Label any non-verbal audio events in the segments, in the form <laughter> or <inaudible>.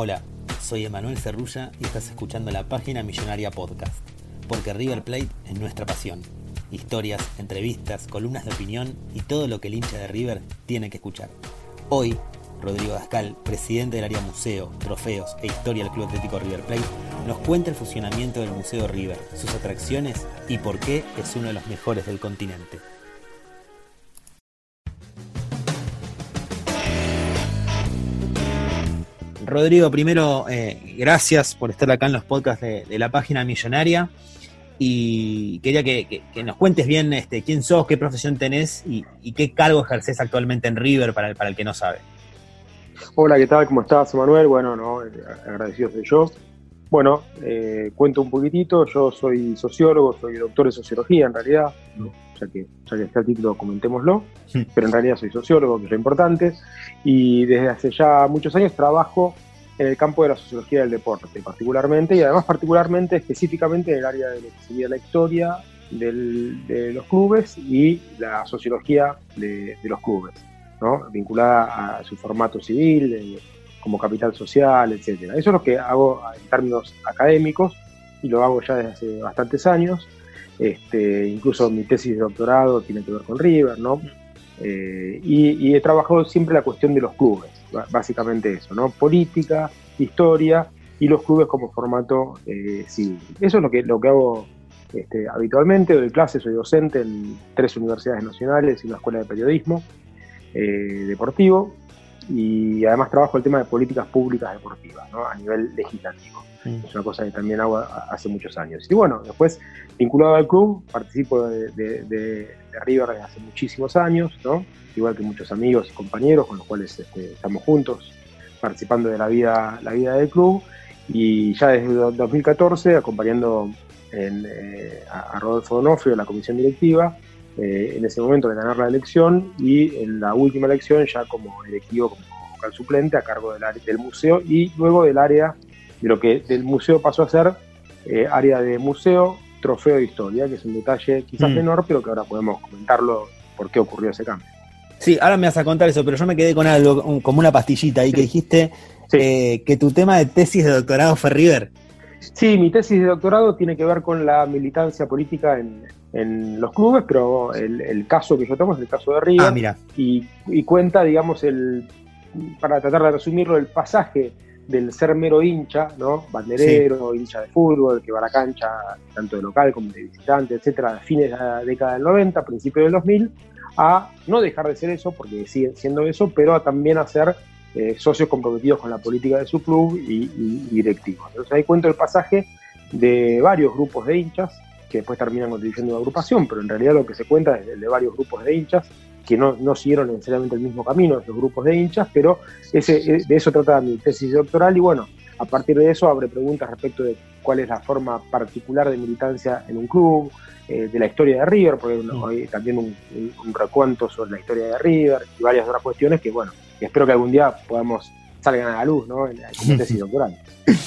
Hola, soy Emanuel Cerrulla y estás escuchando la página Millonaria Podcast, porque River Plate es nuestra pasión. Historias, entrevistas, columnas de opinión y todo lo que el hincha de River tiene que escuchar. Hoy, Rodrigo Dascal, presidente del área Museo, Trofeos e Historia del Club Atlético River Plate, nos cuenta el funcionamiento del Museo River, sus atracciones y por qué es uno de los mejores del continente. Rodrigo, primero, eh, gracias por estar acá en los podcasts de, la página Millonaria. Y quería que, nos cuentes bien este, quién sos, qué profesión tenés y, qué cargo ejerces actualmente en River para el, para el que no sabe. Hola, ¿qué tal? ¿Cómo estás, Manuel? Bueno, no, eh, agradecido soy yo. Bueno, eh, cuento un poquitito, yo soy sociólogo, soy doctor de sociología en realidad, ya que, ya que está el título comentémoslo, pero en realidad soy sociólogo, que es lo importante, y desde hace ya muchos años trabajo en el campo de la sociología del deporte, particularmente, y además particularmente, específicamente en el área de lo que sería la historia de los clubes y la sociología de, los clubes, ¿no? vinculada a su formato civil, eh, como capital social, etcétera. Eso es lo que hago en términos académicos y lo hago ya desde hace bastantes años. Este, incluso mi tesis de doctorado tiene que ver con River, ¿no? Eh, y, he trabajado siempre la cuestión de los clubes, básicamente eso, ¿no? Política, historia y los clubes como formato eh, civil. Eso es lo que, lo que hago este, habitualmente, doy clases, soy docente en tres universidades nacionales y una escuela de periodismo eh, deportivo y además trabajo el tema de políticas públicas deportivas ¿no? a nivel legislativo. Mm. Es una cosa que también hago hace muchos años. Y bueno, después, vinculado al club, participo de, de, River desde hace muchísimos años, ¿no? igual que muchos amigos y compañeros con los cuales este, estamos juntos participando de la vida, la vida del club. Y ya desde 2014 acompañando eh, a, Rodolfo Donofrio en la comisión directiva, eh, en ese momento de ganar la elección y en la última elección ya como electivo, como vocal suplente a cargo del, área, del museo y luego del área de lo que del museo pasó a ser eh, área de museo, trofeo de historia, que es un detalle quizás mm. menor, pero que ahora podemos comentarlo por qué ocurrió ese cambio. Sí, ahora me vas a contar eso, pero yo me quedé con algo, como una pastillita ahí que dijiste eh, que tu tema de tesis de doctorado fue River. Sí, mi tesis de doctorado tiene que ver con la militancia política en, los clubes, pero el, caso que yo tomo es el caso de River. Ah, mira. Y, y cuenta, digamos, el, para tratar de resumirlo, el pasaje del ser mero hincha, ¿no? Banderero, hincha de fútbol, que va a la cancha tanto de local como de visitante, etcétera, a fines de la década del 90, principios del 2000, a no dejar de ser eso, porque sigue siendo eso, pero a también a ser eh, socios comprometidos con la política de su club y, directivos. Entonces ahí cuento el pasaje de varios grupos de hinchas, que después terminan constituyendo una agrupación, pero en realidad lo que se cuenta es el de varios grupos de hinchas, que no, no siguieron necesariamente el mismo camino, esos grupos de hinchas, pero ese, eh, de eso trata mi tesis doctoral y bueno, a partir de eso abre preguntas respecto de cuál es la forma particular de militancia en un club, eh, de la historia de River, porque hay también un, un, recuento sobre la historia de River y varias otras cuestiones que bueno, espero que algún día podamos salgan a la luz, ¿no? En la <laughs> tesis doctoral. <laughs>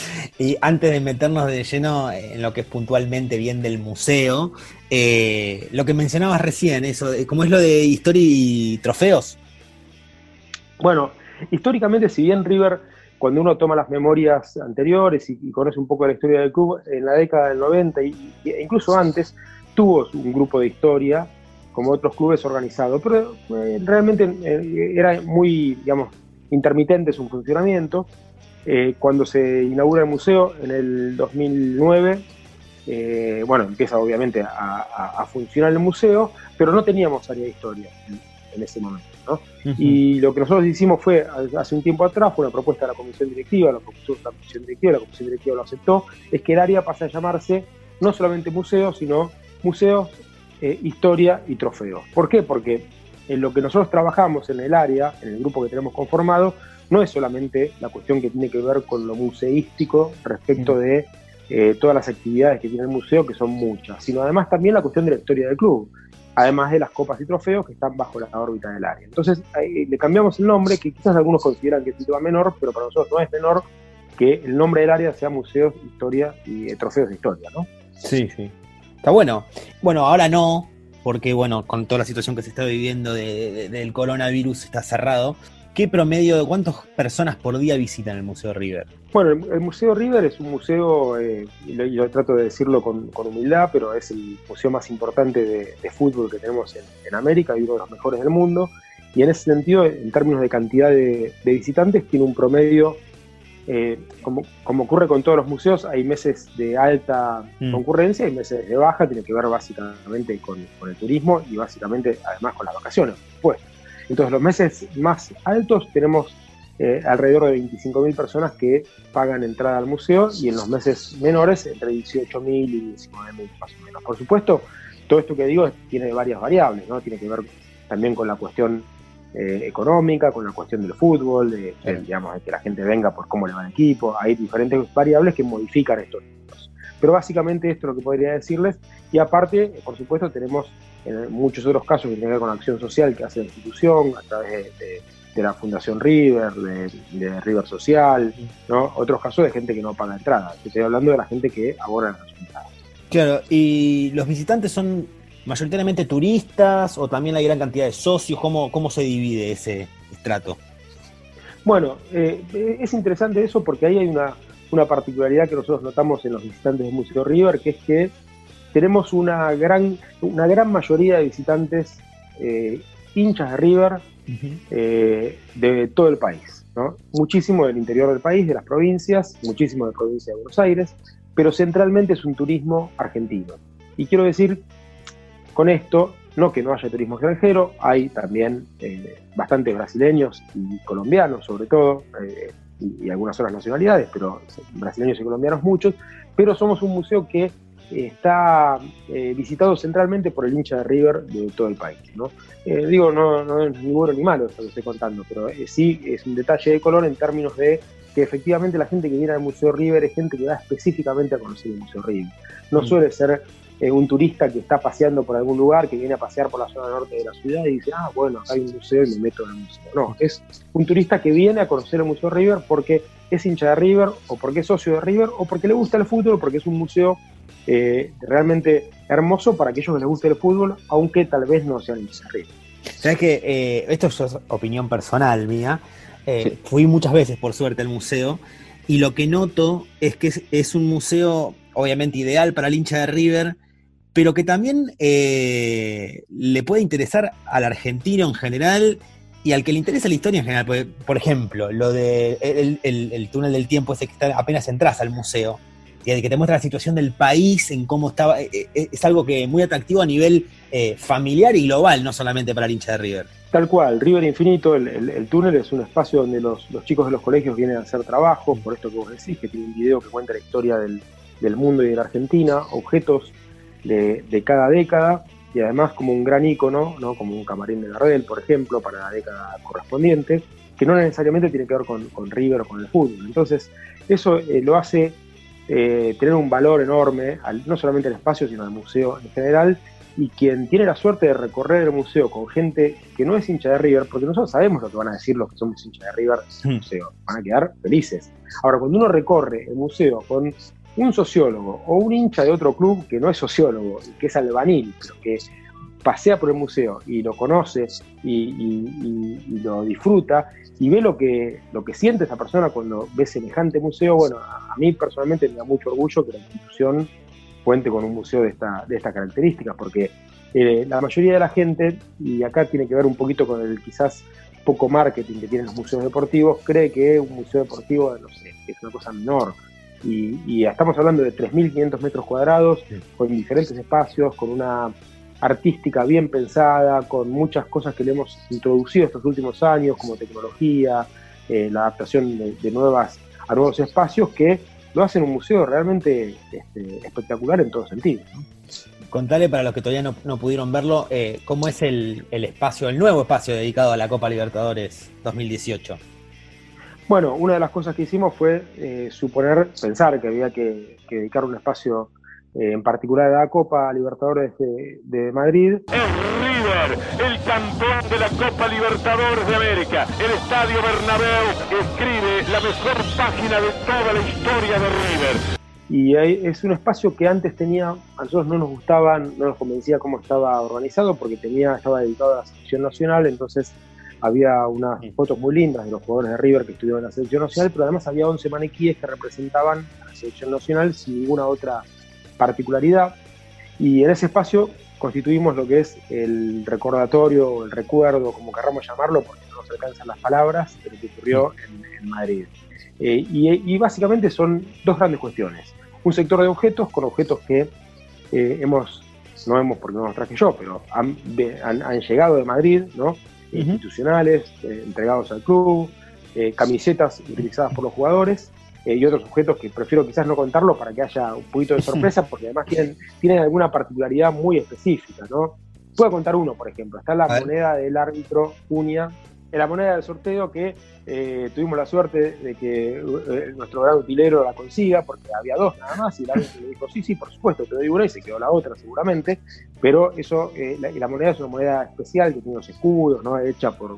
Y antes de meternos de lleno en lo que es puntualmente bien del museo, eh, lo que mencionabas recién, eso, ¿cómo es lo de historia y trofeos? Bueno, históricamente, si bien River, cuando uno toma las memorias anteriores y, conoce un poco la historia del club, en la década del 90 y, e incluso antes, tuvo un grupo de historia como otros clubes organizados, pero eh, realmente eh, era muy, digamos, intermitente su funcionamiento. Eh, cuando se inaugura el museo en el 2009, eh, bueno, empieza obviamente a, funcionar el museo, pero no teníamos área de historia en ese momento. ¿no? Y lo que nosotros hicimos fue, hace un tiempo atrás, fue una propuesta de la comisión directiva, la propuso la comisión directiva, la comisión directiva lo aceptó, es que el área pase a llamarse no solamente museo, sino museos, eh, historia y trofeos. ¿Por qué? Porque en lo que nosotros trabajamos en el área, en el grupo que tenemos conformado, no es solamente la cuestión que tiene que ver con lo museístico respecto de eh, todas las actividades que tiene el museo, que son muchas, sino además también la cuestión de la historia del club, además de las copas y trofeos que están bajo la órbita del área. Entonces le cambiamos el nombre, que quizás algunos consideran que es un tema menor, pero para nosotros no es menor que el nombre del área sea Museos, Historia y eh, Trofeos de Historia, ¿no? Sí, sí. Está bueno. Bueno, ahora no, porque bueno, con toda la situación que se está viviendo del coronavirus está cerrado. ¿Qué promedio de cuántas personas por día visitan el Museo River? Bueno, el, Museo River es un museo, eh, y yo trato de decirlo con, humildad, pero es el museo más importante de, fútbol que tenemos en, América y uno de los mejores del mundo. Y en ese sentido, en términos de cantidad de, visitantes, tiene un promedio, eh, como, ocurre con todos los museos, hay meses de alta mm. concurrencia y meses de baja, tiene que ver básicamente con, con el turismo y básicamente además con las vacaciones, pues. Entonces, los meses más altos tenemos eh, alrededor de 25.000 personas que pagan entrada al museo y en los meses menores entre 18.000 y 19.000 más o menos. Por supuesto, todo esto que digo tiene varias variables, ¿no? Tiene que ver también con la cuestión eh, económica, con la cuestión del fútbol, de, digamos, de que la gente venga por cómo le va el equipo. Hay diferentes variables que modifican estos números. Pero básicamente esto es lo que podría decirles. Y aparte, por supuesto, tenemos en muchos otros casos que tienen que ver con acción social que hace la institución a través de, la Fundación River, de, River Social, ¿no? Otros casos de gente que no paga entrada. Estoy hablando de la gente que abona las entradas. Claro, y los visitantes son mayoritariamente turistas o también hay gran cantidad de socios. ¿Cómo, cómo se divide ese estrato? Bueno, eh, es interesante eso porque ahí hay una, una particularidad que nosotros notamos en los visitantes del Museo River, que es que tenemos una gran, una gran mayoría de visitantes eh, hinchas de River eh, de todo el país. Muchísimo del interior del país, de las provincias, muchísimo de la provincia de Buenos Aires, pero centralmente es un turismo argentino. Y quiero decir con esto, no que no haya turismo extranjero, hay también eh, bastantes brasileños y colombianos sobre todo, y, y, algunas otras nacionalidades, pero brasileños y colombianos muchos, pero somos un museo que está eh, visitado centralmente por el hincha de River de todo el país. ¿no? Eh, digo, no, no, es ni bueno ni malo esto que estoy contando, pero eh, sí es un detalle de color en términos de que efectivamente la gente que viene al Museo River es gente que va específicamente a conocer el Museo River. No mm. suele ser un turista que está paseando por algún lugar, que viene a pasear por la zona norte de la ciudad y dice, ah, bueno, acá hay un museo y me meto en el museo. No, es un turista que viene a conocer el Museo River porque es hincha de River, o porque es socio de River, o porque le gusta el fútbol, porque es un museo eh, realmente hermoso para aquellos que les guste el fútbol, aunque tal vez no sean River. Sabes que eh, esto es opinión personal mía. Eh, fui muchas veces, por suerte, al museo y lo que noto es que es, un museo, obviamente, ideal para el hincha de River, pero que también le puede interesar al argentino en general y al que le interesa la historia en general. Por, ejemplo, lo de el, túnel del tiempo ese que está, apenas entras al museo que te muestra la situación del país, en cómo estaba, eh, eh, es algo que muy atractivo a nivel eh, familiar y global, no solamente para el hincha de River. Tal cual, River Infinito, el, túnel es un espacio donde los, chicos de los colegios vienen a hacer trabajo, por esto que vos decís, que tiene un video que cuenta la historia del, mundo y de la Argentina, objetos de, cada década, y además como un gran icono, ¿no? como un camarín de Gardel, por ejemplo, para la década correspondiente, que no necesariamente tiene que ver con, River o con el fútbol. Entonces, eso lo hace eh, tener un valor enorme, no solamente al espacio, sino al museo en general. Y quien tiene la suerte de recorrer el museo con gente que no es hincha de River, porque nosotros sabemos lo que van a decir los que somos hinchas de River en el museo, van a quedar felices. Ahora, cuando uno recorre el museo con un sociólogo o un hincha de otro club que no es sociólogo, que es albanil, pero que pasea por el museo y lo conoce y, lo disfruta y ve lo que, lo que siente esa persona cuando ve semejante museo, bueno, a, mí personalmente me da mucho orgullo que la institución cuente con un museo de esta, de estas características, porque eh, la mayoría de la gente, y acá tiene que ver un poquito con el quizás poco marketing que tienen los museos deportivos, cree que un museo deportivo, no sé, es una cosa menor. Y, y estamos hablando de 3.500 metros cuadrados, con diferentes espacios, con una artística bien pensada, con muchas cosas que le hemos introducido estos últimos años, como tecnología, eh, la adaptación de, nuevas a nuevos espacios que lo hacen un museo realmente este, espectacular en todo sentido. Contale para los que todavía no, pudieron verlo, eh, cómo es el, espacio, el nuevo espacio dedicado a la Copa Libertadores 2018. Bueno, una de las cosas que hicimos fue eh, suponer, pensar que había que, dedicar un espacio eh, en particular a la Copa Libertadores de, Madrid. Es River, el campeón de la Copa Libertadores de América. El Estadio Bernabéu escribe la mejor página de toda la historia de River. Y es un espacio que antes tenía, a nosotros no nos gustaba, no nos convencía cómo estaba organizado, porque tenía, estaba dedicado a la selección nacional, entonces había unas fotos muy lindas de los jugadores de River que estuvieron en la selección nacional, pero además había 11 maniquíes que representaban a la selección nacional sin ninguna otra particularidad. Y en ese espacio constituimos lo que es el recordatorio, el recuerdo, como querramos llamarlo, porque no nos alcanzan las palabras, de lo que ocurrió en, Madrid. Eh, y, básicamente son dos grandes cuestiones. Un sector de objetos, con objetos que eh, hemos, no hemos porque no los traje yo, pero han, han llegado de Madrid, ¿no? Institucionales eh, entregados al club, eh, camisetas utilizadas por los jugadores eh, y otros objetos que prefiero quizás no contarlo para que haya un poquito de sorpresa, porque además tienen, tienen alguna particularidad muy específica, ¿no? Puedo contar uno, por ejemplo. Está la moneda del árbitro Unia, en la moneda del sorteo que tuvimos la suerte de que nuestro gran utilero la consiga, porque había dos nada más, y el árbitro le dijo, sí, sí, por supuesto, te doy una y se quedó la otra seguramente, pero eso, eh, la, moneda es una moneda especial que tiene unos escudos, ¿no? hecha por,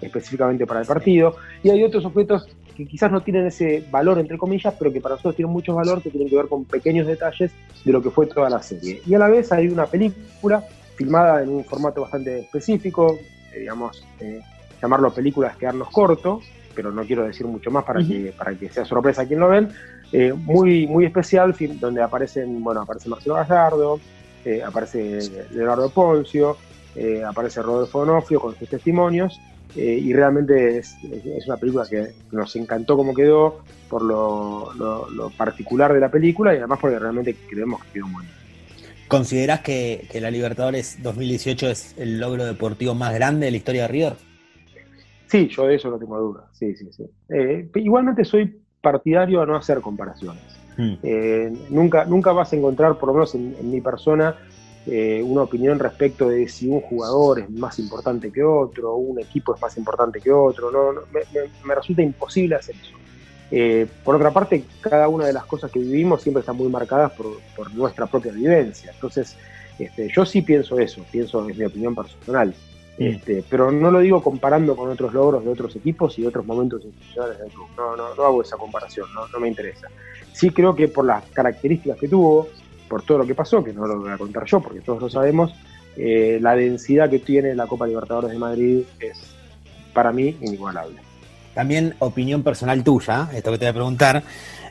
específicamente para el partido. Y hay otros objetos que quizás no tienen ese valor, entre comillas, pero que para nosotros tienen mucho valor, que tienen que ver con pequeños detalles de lo que fue toda la serie. Y a la vez hay una película filmada en un formato bastante específico, eh, digamos, eh, llamarlo películas quedarnos corto, pero no quiero decir mucho más para, que, para que sea sorpresa a quien lo ven, muy, muy especial, donde aparecen, bueno, aparece Marcelo Gallardo, eh, aparece Leonardo Poncio, eh, aparece Rodolfo Onofrio con sus testimonios, eh, y realmente es, una película que nos encantó como quedó, por lo, particular de la película y además porque realmente creemos que quedó muy bien. ¿Considerás que, la Libertadores 2018 es el logro deportivo más grande de la historia de River? Sí, yo de eso no tengo duda. Sí, sí, sí. igualmente soy partidario a no hacer comparaciones. Hmm. Eh, nunca, nunca vas a encontrar, por lo menos en, mi persona, eh, una opinión respecto de si un jugador es más importante que otro, un equipo es más importante que otro. No, me, resulta imposible hacer eso. Eh, por otra parte, cada una de las cosas que vivimos siempre están muy marcadas por, nuestra propia vivencia. Entonces, este, yo sí pienso eso, pienso, es mi opinión personal. Este, pero no lo digo comparando con otros logros de otros equipos y otros momentos institucionales del club. No, no, no hago esa comparación, no, no me interesa. Sí creo que por las características que tuvo, por todo lo que pasó, que no lo voy a contar yo porque todos lo sabemos, eh, la densidad que tiene la Copa Libertadores de Madrid es para mí inigualable. También opinión personal tuya, esto que te voy a preguntar.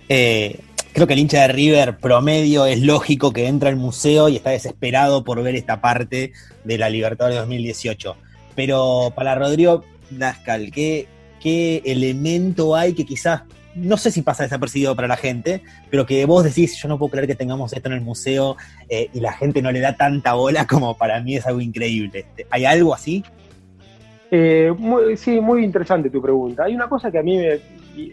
Eh, creo que el hincha de River promedio es lógico que entra al museo y está desesperado por ver esta parte de la Libertadores 2018. Pero para Rodrigo Nascal, ¿qué, ¿qué elemento hay que quizás no sé si pasa desapercibido para la gente, pero que vos decís, yo no puedo creer que tengamos esto en el museo eh, y la gente no le da tanta bola como para mí es algo increíble. ¿Hay algo así? Eh, sí, muy interesante tu pregunta. Hay una cosa que a mí,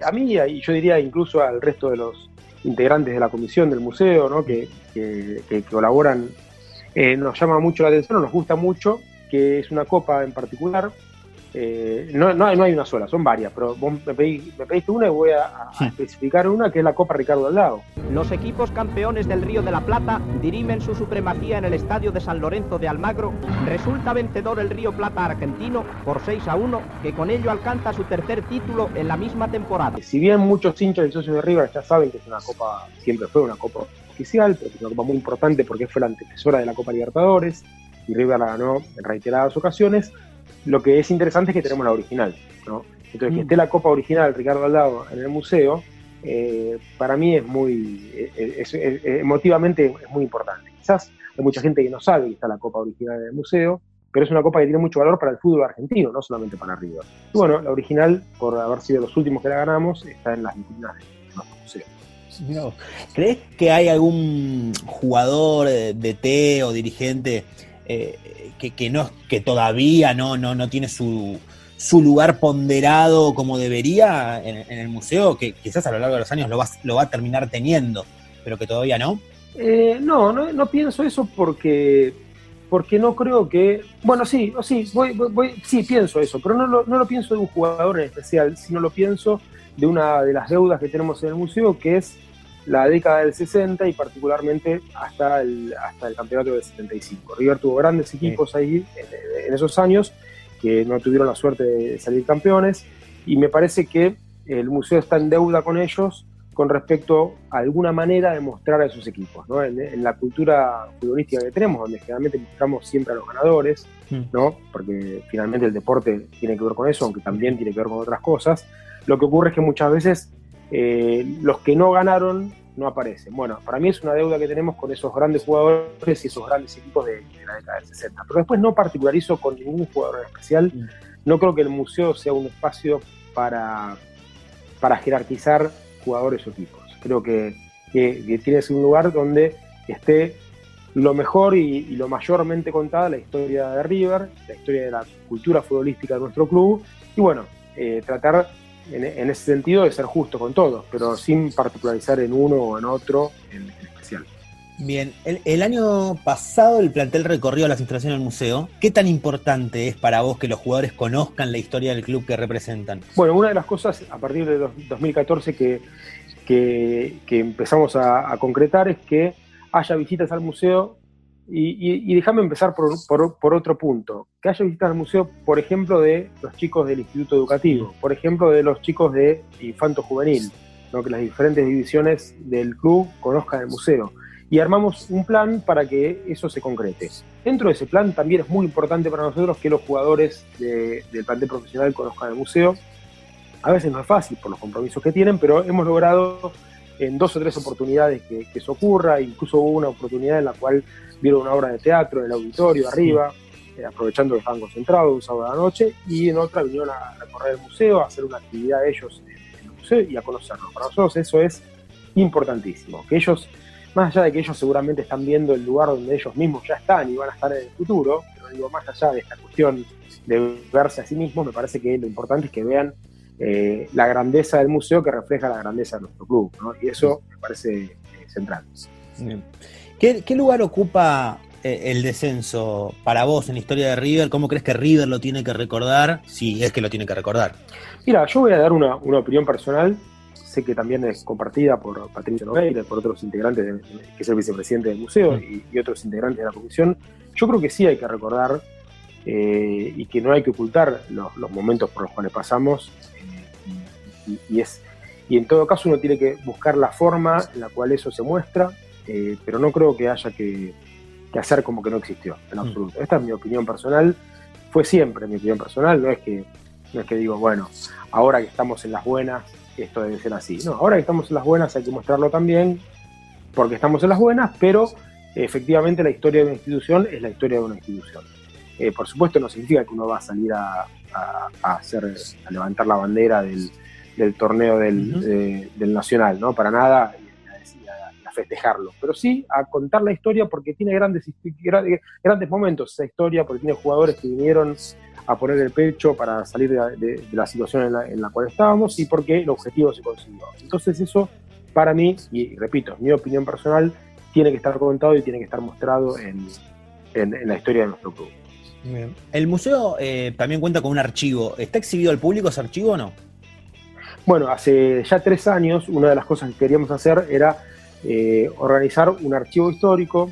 a mí y yo diría incluso al resto de los integrantes de la comisión del museo, ¿no? que, colaboran, eh, nos llama mucho la atención, nos gusta mucho, que es una copa en particular eh, no, no, hay una sola, son varias, pero vos me, pediste una y voy a, especificar una que es la Copa Ricardo Aldao. Los equipos campeones del Río de la Plata dirimen su supremacía en el estadio de San Lorenzo de Almagro. Resulta vencedor el Río Plata argentino por 6 a 1, que con ello alcanza su tercer título en la misma temporada. Si bien muchos hinchas y socios de River ya saben que es una copa, siempre fue una copa oficial, pero es una copa muy importante porque fue la antecesora de la Copa Libertadores y River la ganó en reiteradas ocasiones lo que es interesante es que tenemos la original, ¿no? Entonces, que mm. esté la copa original Ricardo Aldado en el museo, eh, para mí es muy, emotivamente es muy importante. Quizás hay mucha gente que no sabe que está la copa original en el museo, pero es una copa que tiene mucho valor para el fútbol argentino, no solamente para River. Y bueno, la original, por haber sido los últimos que la ganamos, está en las vitrinas de nuestro museo. ¿Crees que hay algún jugador de T o dirigente eh, que, no, que todavía no, no, no tiene su, su lugar ponderado como debería en, el museo, que quizás a lo largo de los años lo va, lo va a terminar teniendo, pero que todavía no? Eh, no, no, pienso eso porque, porque no creo que. Bueno, sí, sí, pienso eso, pero no no lo pienso de un jugador en especial, sino lo pienso de una de las deudas que tenemos en el museo, que es la década del 60 y particularmente hasta el, hasta el campeonato del 75. River tuvo grandes equipos ahí en, esos años que no tuvieron la suerte de salir campeones y me parece que el museo está en deuda con ellos con respecto a alguna manera de mostrar a esos equipos, ¿no? en, la cultura futbolística que tenemos, donde generalmente mostramos siempre a los ganadores, mm. ¿no? porque finalmente el deporte tiene que ver con eso, aunque también tiene que ver con otras cosas, lo que ocurre es que muchas veces eh, los que no ganaron no aparecen. Bueno, para mí es una deuda que tenemos con esos grandes jugadores y esos grandes equipos de, la década del 60. Pero después no particularizo con ningún jugador en especial. Mm. No creo que el museo sea un espacio para, para jerarquizar jugadores o equipos. Creo que, que, que tiene que ser un lugar donde esté lo mejor y, lo mayormente contada la historia de River, la historia de la cultura futbolística de nuestro club. Y bueno, eh, tratar en, ese sentido de ser justo con todos, pero sin particularizar en uno o en otro en, especial. Bien, el, año pasado el plantel recorrió las instalaciones del museo. ¿Qué tan importante es para vos que los jugadores conozcan la historia del club que representan? Bueno, una de las cosas a partir de 2014 que, que, empezamos a concretar es que haya visitas al museo y, déjame empezar por, otro punto. Que haya visitas al museo, por ejemplo, de los chicos del Instituto Educativo, por ejemplo, de los chicos de Infanto Juvenil, que las diferentes divisiones del club conozcan el museo. Y armamos un plan para que eso se concrete. Dentro de ese plan también es muy importante para nosotros que los jugadores del plantel profesional conozcan el museo. A veces no es fácil por los compromisos que tienen, pero hemos logrado en dos o tres oportunidades que, eso ocurra. Incluso hubo una oportunidad en la cual vieron una obra de teatro en el auditorio arriba, eh, aprovechando que estaban concentrados un sábado a la noche, y en otra vinieron a recorrer el museo, a hacer una actividad ellos en el museo y a conocerlo. Para nosotros eso es importantísimo, que ellos, más allá de que ellos seguramente están viendo el lugar donde ellos mismos ya están y van a estar en el futuro, pero digo, más allá de esta cuestión de verse a sí mismos, me parece que lo importante es que vean eh, la grandeza del museo que refleja la grandeza de nuestro club, ¿no? y eso me parece eh, central. ¿Qué, lugar ocupa eh, el descenso para vos en la historia de River? ¿Cómo crees que River lo tiene que recordar? Si es que lo tiene que recordar. Mira, yo voy a dar una, opinión personal. Sé que también es compartida por Patricio Nogueira, por otros integrantes, que es el vicepresidente del museo, y, otros integrantes de la comisión. Yo creo que sí hay que recordar eh, y que no hay que ocultar los, momentos por los cuales pasamos. Eh, y, es, y en todo caso uno tiene que buscar la forma en la cual eso se muestra eh, pero no creo que haya que, hacer como que no existió, en mm. absoluto. Esta es mi opinión personal, fue siempre mi opinión personal, no es que, no es que digo, bueno, ahora que estamos en las buenas, esto debe ser así. No, ahora que estamos en las buenas hay que mostrarlo también, porque estamos en las buenas, pero efectivamente la historia de una institución es la historia de una institución. Eh, por supuesto no significa que uno va a salir a, hacer, a levantar la bandera del, torneo del, del, Nacional, ¿no? Para nada, festejarlo, pero sí a contar la historia porque tiene grandes, grandes momentos esa historia, porque tiene jugadores que vinieron a poner el pecho para salir de, la situación en la, cual estábamos y porque el objetivo se consiguió. Entonces eso, para mí, y repito, mi opinión personal, tiene que estar contado y tiene que estar mostrado en, la historia de nuestro club. El museo eh, también cuenta con un archivo. ¿Está exhibido al público ese archivo o no? Bueno, hace ya tres años una de las cosas que queríamos hacer era eh, organizar un archivo histórico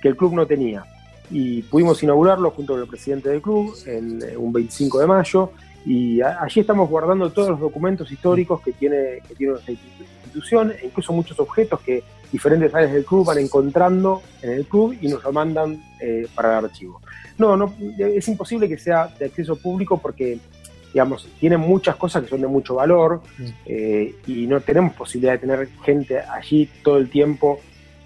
que el club no tenía. Y pudimos inaugurarlo junto con el presidente del club en eh, un 25 de mayo y allí estamos guardando todos los documentos históricos que tiene, que tiene nuestra institución e incluso muchos objetos que diferentes áreas del club van encontrando en el club y nos lo mandan eh, para el archivo. No, no, es imposible que sea de acceso público porque digamos, tienen muchas cosas que son de mucho valor mm. eh, y no tenemos posibilidad de tener gente allí todo el tiempo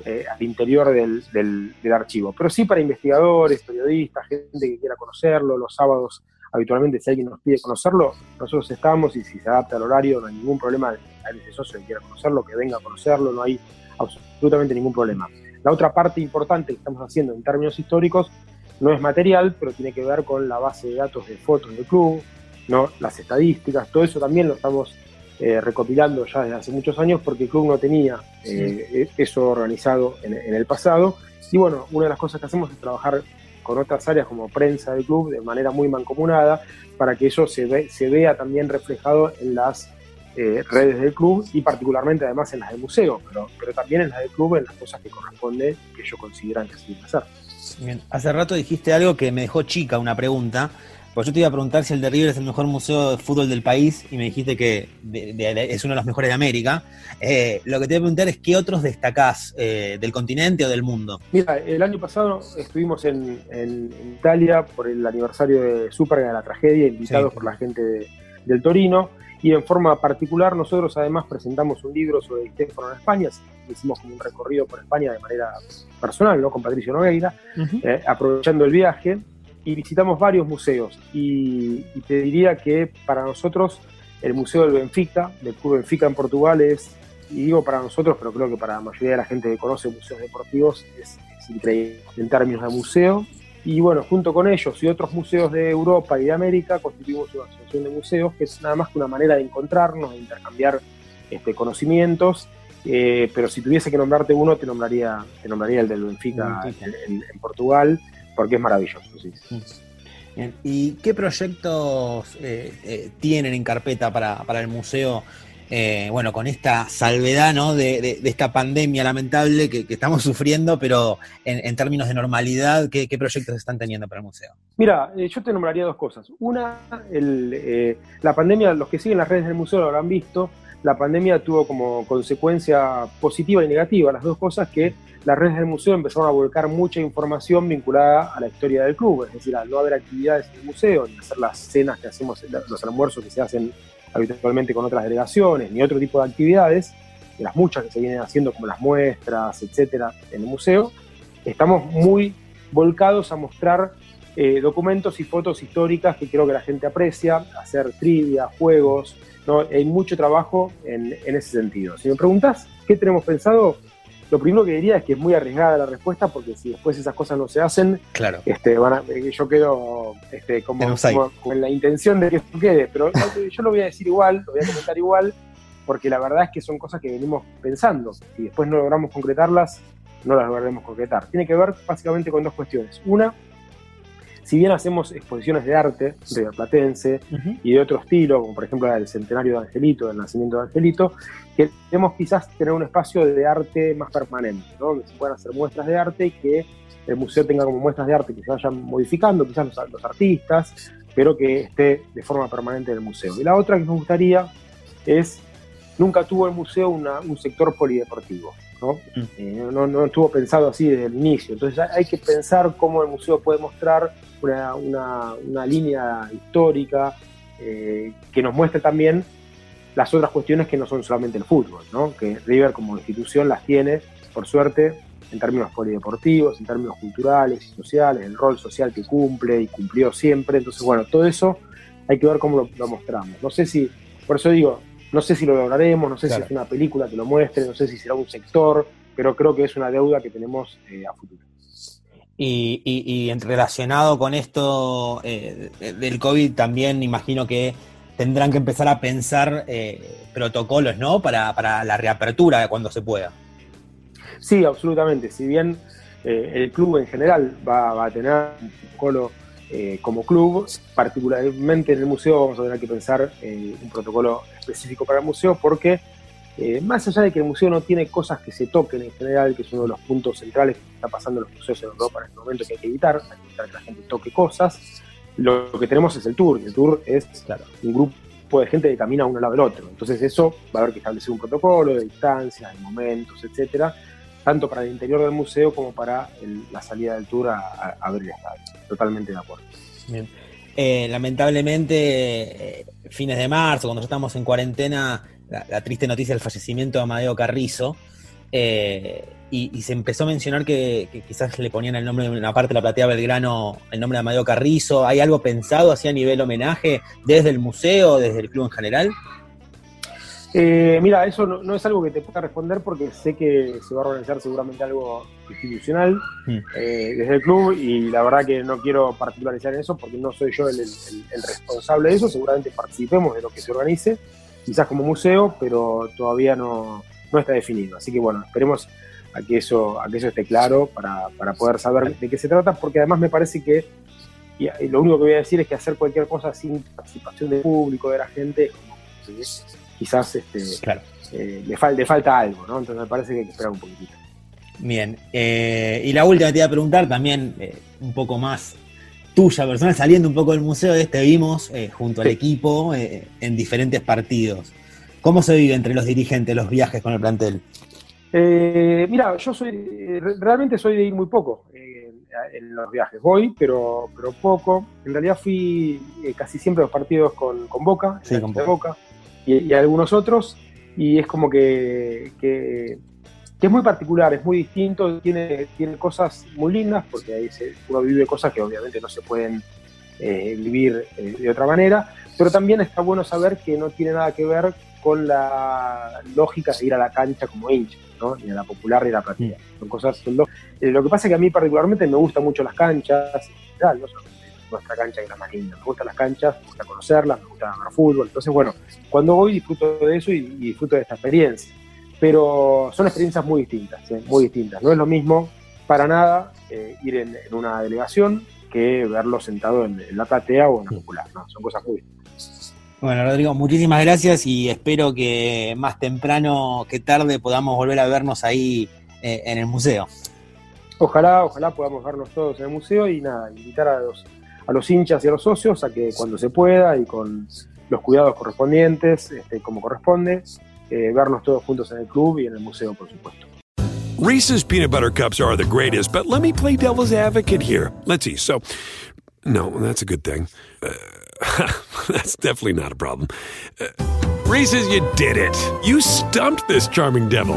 eh, al interior del, del, archivo. Pero sí para investigadores, periodistas, gente que quiera conocerlo, los sábados habitualmente si alguien nos pide conocerlo, nosotros estamos y si se adapta al horario no hay ningún problema a ese socio que quiera conocerlo, que venga a conocerlo, no hay absolutamente ningún problema. La otra parte importante que estamos haciendo en términos históricos no es material, pero tiene que ver con la base de datos de fotos del club, ¿no? las estadísticas, todo eso también lo estamos eh, recopilando ya desde hace muchos años porque el club no tenía eh, eso organizado en, en, el pasado. Y bueno, una de las cosas que hacemos es trabajar con otras áreas como prensa del club de manera muy mancomunada para que eso se, ve, se vea también reflejado en las eh, redes del club y particularmente además en las del museo, pero, pero también en las del club en las cosas que corresponde que ellos consideran que se deben hacer. Bien. Hace rato dijiste algo que me dejó chica, una pregunta. Pues yo te iba a preguntar si el de River es el mejor museo de fútbol del país y me dijiste que de, de, es uno de los mejores de América. Eh, lo que te voy a preguntar es qué otros destacás eh, del continente o del mundo. Mira, el año pasado estuvimos en, en, en Italia por el aniversario de Superga de la tragedia, invitados sí. por la gente de, del Torino. Y en forma particular, nosotros además presentamos un libro sobre Stefano en España, hicimos como un recorrido por España de manera personal, ¿no? Con Patricio Nogueira, uh -huh. eh, aprovechando el viaje, y visitamos varios museos. Y, y, te diría que para nosotros el Museo del Benfica, del Club Benfica en Portugal, es, y digo para nosotros, pero creo que para la mayoría de la gente que conoce museos deportivos, es, es increíble en términos de museo. Y bueno, junto con ellos y otros museos de Europa y de América, constituimos una asociación de museos que es nada más que una manera de encontrarnos, de intercambiar este, conocimientos. Eh, pero si tuviese que nombrarte uno, te nombraría, te nombraría el del Benfica. En, en, en, Portugal, porque es maravilloso. Sí. Bien. ¿Y qué proyectos eh, eh, tienen en carpeta para, para el museo? eh, bueno, con esta salvedad ¿no? de, de, de, esta pandemia lamentable que, que estamos <laughs> sufriendo, pero en, en términos de normalidad, ¿qué, ¿qué, proyectos están teniendo para el museo? Mira, eh, yo te nombraría dos cosas. Una, el, eh, la pandemia, los que siguen las redes del museo lo habrán visto, la pandemia tuvo como consecuencia positiva y negativa las dos cosas que las redes del museo empezaron a volcar mucha información vinculada a la historia del club, es decir, al no haber actividades en el museo, ni hacer las cenas que hacemos, los almuerzos que se hacen habitualmente con otras delegaciones, ni otro tipo de actividades, de las muchas que se vienen haciendo, como las muestras, etcétera, en el museo, estamos muy volcados a mostrar eh, documentos y fotos históricas que creo que la gente aprecia, hacer trivia, juegos, ¿no? hay mucho trabajo en, en ese sentido. Si me preguntas qué tenemos pensado, lo primero que diría es que es muy arriesgada la respuesta porque si después esas cosas no se hacen, claro. este, van a, yo quedo este, como, como, con la intención de que esto quede, pero yo lo voy a decir igual, lo voy a comentar igual, porque la verdad es que son cosas que venimos pensando y después no logramos concretarlas, no las lograremos concretar. Tiene que ver básicamente con dos cuestiones. Una, si bien hacemos exposiciones de arte riverplatense uh -huh. y de otro estilo, como por ejemplo la del centenario de Angelito, del nacimiento de Angelito, queremos quizás tener un espacio de arte más permanente, ¿no? donde se puedan hacer muestras de arte y que el museo tenga como muestras de arte que se vayan modificando, quizás los, los artistas, pero que esté de forma permanente en el museo. Y la otra que nos gustaría es, nunca tuvo el museo una, un sector polideportivo. ¿No? Mm. Eh, no, no, estuvo pensado así desde el inicio. Entonces hay que pensar cómo el museo puede mostrar una, una, una línea histórica eh, que nos muestre también las otras cuestiones que no son solamente el fútbol, ¿no? que River como institución las tiene, por suerte, en términos polideportivos, en términos culturales y sociales, el rol social que cumple y cumplió siempre. Entonces, bueno, todo eso hay que ver cómo lo, lo mostramos. No sé si, por eso digo, no sé si lo lograremos, no sé claro. si es una película que lo muestre, no sé si será un sector, pero creo que es una deuda que tenemos eh, a futuro. Y, y, y, relacionado con esto eh, del COVID, también imagino que tendrán que empezar a pensar eh, protocolos, ¿no? Para, para, la reapertura cuando se pueda. Sí, absolutamente. Si bien el club en general va, va a tener un protocolo eh, como club, particularmente en el museo vamos a tener que pensar un protocolo específico para el museo porque eh, más allá de que el museo no tiene cosas que se toquen en general, que es uno de los puntos centrales que está pasando en los museos en Europa en este momento que hay que evitar, hay que evitar que la gente toque cosas, lo que tenemos es el tour, y el tour es claro, un grupo de gente que camina uno al lado del otro. Entonces eso va a haber que establecer un protocolo de distancias, de momentos, etcétera, tanto para el interior del museo como para el, la salida del tour a, a, a ver el estadio. Totalmente de acuerdo. Bien. Eh, lamentablemente, eh, fines de marzo, cuando ya estamos en cuarentena, la, triste noticia del fallecimiento de Amadeo Carrizo, eh, y, se empezó a mencionar que, que, quizás le ponían el nombre de una parte de la platea Belgrano, el nombre de Amadeo Carrizo. ¿Hay algo pensado así a nivel homenaje desde el museo, desde el club en general? Eh, mira, eso no, es algo que te pueda responder porque sé que se va a organizar seguramente algo institucional mm. eh, desde el club y la verdad que no quiero particularizar en eso porque no soy yo el, responsable de eso. Seguramente participemos de lo que se organice, quizás como museo, pero todavía no, está definido. Así que bueno, esperemos a que eso, a que eso esté claro para, poder saber de qué se trata, porque además me parece que y lo único que voy a decir es que hacer cualquier cosa sin participación del público, de la gente, quizás este, eh, le, falta algo, ¿no? Entonces me parece que hay que esperar un poquitito. Bien, eh, y la última te iba a preguntar también eh, un poco más tuya, personal, saliendo un poco del museo, este vimos junto al equipo en diferentes partidos. ¿Cómo se vive entre los dirigentes los viajes con el plantel? mira, yo soy, realmente soy de ir muy poco en los viajes. Voy, pero, pero poco. En realidad fui casi siempre a los partidos con, Boca, sí, con Boca y, algunos otros, y es como que, que, es muy particular, es muy distinto, tiene, tiene cosas muy lindas, porque ahí se, uno vive cosas que obviamente no se pueden eh, vivir eh, de otra manera, pero también está bueno saber que no tiene nada que ver con la lógica de ir a la cancha como hincha, ¿no? ni a la popular ni a la platilla. Son cosas. Son eh, lo que pasa es que a mí particularmente me gustan mucho las canchas, en general, ¿no? Nuestra cancha es la más linda. Me gustan las canchas, me gusta conocerlas, me gusta ver fútbol. Entonces, bueno, cuando voy disfruto de eso y, disfruto de esta experiencia. Pero son experiencias muy distintas, ¿eh? muy distintas. No es lo mismo para nada eh, ir en, una delegación que verlo sentado en, la platea o en la popular. ¿no? Son cosas muy distintas. Bueno, Rodrigo, muchísimas gracias y espero que más temprano que tarde podamos volver a vernos ahí eh, en el museo. Ojalá, ojalá podamos vernos todos en el museo y nada, invitar a los a los hinchas y a los socios a que cuando se pueda y con los cuidados correspondientes, este, como corresponde, eh, vernos todos juntos en el club y en el museo, por supuesto. Reese's peanut butter cups are the greatest, but let me play devil's advocate here. Let's see. So, no, that's a good thing. Uh, <laughs> that's definitely not a problem. Uh, Reese's, you did it. You stumped this charming devil.